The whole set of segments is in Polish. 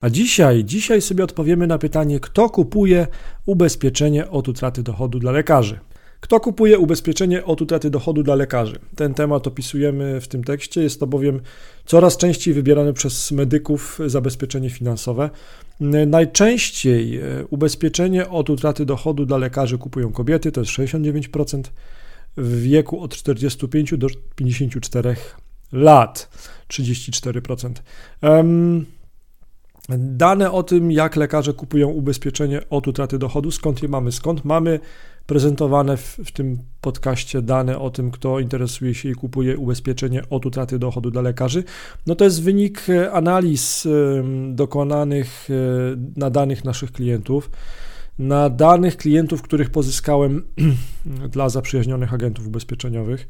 A dzisiaj, dzisiaj sobie odpowiemy na pytanie, kto kupuje ubezpieczenie od utraty dochodu dla lekarzy. Kto kupuje ubezpieczenie od utraty dochodu dla lekarzy? Ten temat opisujemy w tym tekście. Jest to bowiem coraz częściej wybierane przez medyków zabezpieczenie finansowe. Najczęściej e, ubezpieczenie od utraty dochodu dla lekarzy kupują kobiety, to jest 69%, w wieku od 45 do 54 lat 34%. Um, Dane o tym, jak lekarze kupują ubezpieczenie od utraty dochodu, skąd je mamy, skąd mamy prezentowane w, w, tym podcaście dane o tym, kto interesuje się i kupuje ubezpieczenie od utraty dochodu dla lekarzy, no to jest wynik e, analiz dokonanych e, na danych naszych klientów na danych klientów, których pozyskałem dla zaprzyjaźnionych agentów ubezpieczeniowych.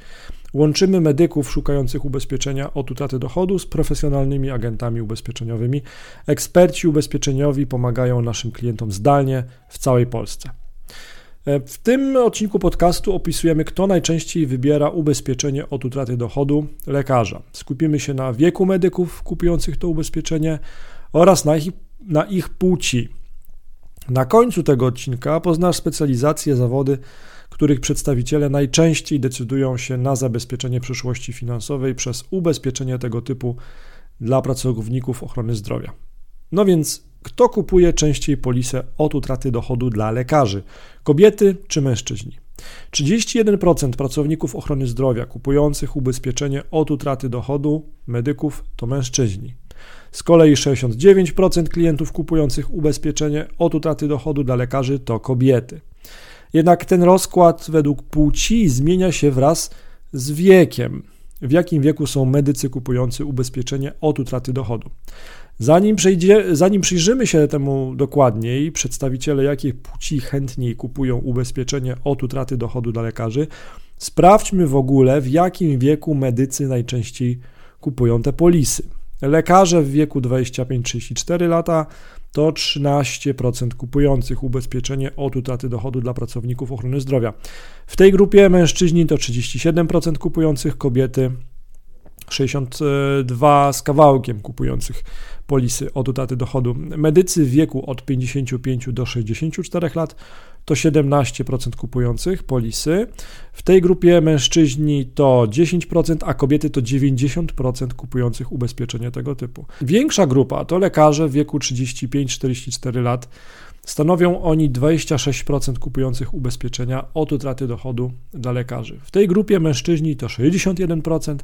Łączymy medyków szukających ubezpieczenia od utraty dochodu z profesjonalnymi agentami ubezpieczeniowymi. Eksperci ubezpieczeniowi pomagają naszym klientom zdalnie w całej Polsce. E, w tym odcinku podcastu opisujemy, kto najczęściej wybiera ubezpieczenie od utraty dochodu lekarza. Skupimy się na wieku medyków kupujących to ubezpieczenie oraz na ich, na ich płci. Na końcu tego odcinka poznasz specjalizacje, zawody, których przedstawiciele najczęściej decydują się na zabezpieczenie przyszłości finansowej przez ubezpieczenie tego typu dla pracowników ochrony zdrowia. No więc, kto kupuje częściej polisę od utraty dochodu dla lekarzy? Kobiety czy mężczyźni? 31% pracowników ochrony zdrowia kupujących ubezpieczenie od utraty dochodu medyków to mężczyźni. Z kolei 69% klientów kupujących ubezpieczenie od utraty dochodu dla lekarzy to kobiety. Jednak ten rozkład według płci zmienia się wraz z wiekiem. W jakim wieku są medycy kupujący ubezpieczenie od utraty dochodu? Zanim, zanim przyjrzymy się temu dokładniej, przedstawiciele jakiej płci chętniej kupują ubezpieczenie od utraty dochodu dla lekarzy, sprawdźmy w ogóle, w jakim wieku medycy najczęściej kupują te polisy. Lekarze w wieku 25-34 lata to 13% kupujących ubezpieczenie od utraty dochodu dla pracowników ochrony zdrowia. W tej grupie mężczyźni to 37% kupujących, kobiety 62 z kawałkiem kupujących polisy od utraty dochodu. Medycy w wieku od 55 do 64 lat to 17% kupujących polisy. W tej grupie mężczyźni to 10%, a kobiety to 90% kupujących ubezpieczenia tego typu. Większa grupa to lekarze w wieku 35-44 lat. Stanowią oni 26% kupujących ubezpieczenia od utraty dochodu dla lekarzy. W tej grupie mężczyźni to 61%,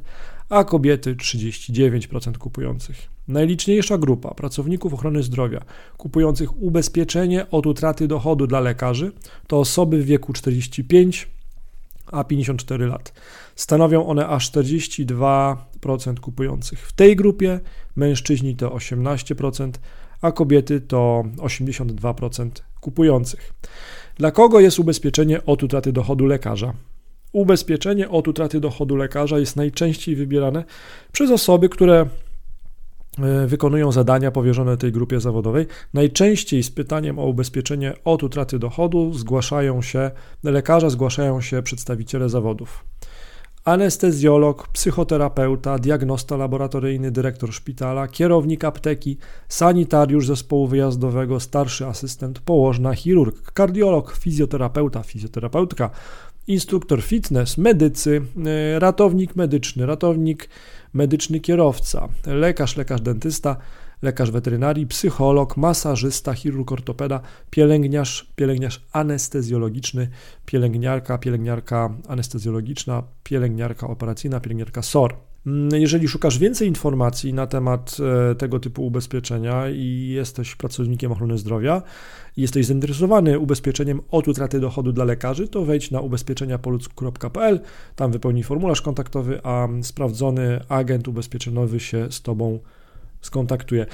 a kobiety 39% kupujących. Najliczniejsza grupa pracowników ochrony zdrowia kupujących ubezpieczenie od utraty dochodu dla lekarzy to osoby w wieku 45 a 54 lat. Stanowią one aż 42% kupujących. W tej grupie mężczyźni to 18%, a kobiety to 82% kupujących. Dla kogo jest ubezpieczenie od utraty dochodu lekarza? Ubezpieczenie od utraty dochodu lekarza jest najczęściej wybierane przez osoby, które wykonują zadania powierzone tej grupie zawodowej. Najczęściej z pytaniem o ubezpieczenie od utraty dochodu zgłaszają się lekarze, zgłaszają się przedstawiciele zawodów anestezjolog, psychoterapeuta, diagnosta laboratoryjny, dyrektor szpitala, kierownik apteki, sanitariusz zespołu wyjazdowego, starszy asystent, położna, chirurg, kardiolog, fizjoterapeuta, fizjoterapeutka, instruktor fitness, medycy, e, ratownik medyczny, ratownik medyczny kierowca, lekarz, lekarz dentysta, lekarz weterynarii, psycholog, masażysta, chirurg ortopeda, pielęgniarz, pielęgniarz anestezjologiczny, pielęgniarka, pielęgniarka anestezjologiczna, pielęgniarka operacyjna, pielęgniarka SOR. Mm, jeżeli szukasz więcej informacji na temat e, tego typu ubezpieczenia i jesteś pracownikiem ochrony zdrowia i jesteś zainteresowany ubezpieczeniem od utraty dochodu dla lekarzy, to wejdź na ubezpieczeniapoludzku.pl, tam wypełnij formularz kontaktowy, a sprawdzony agent ubezpieczeniowy się z Tobą skontaktuję.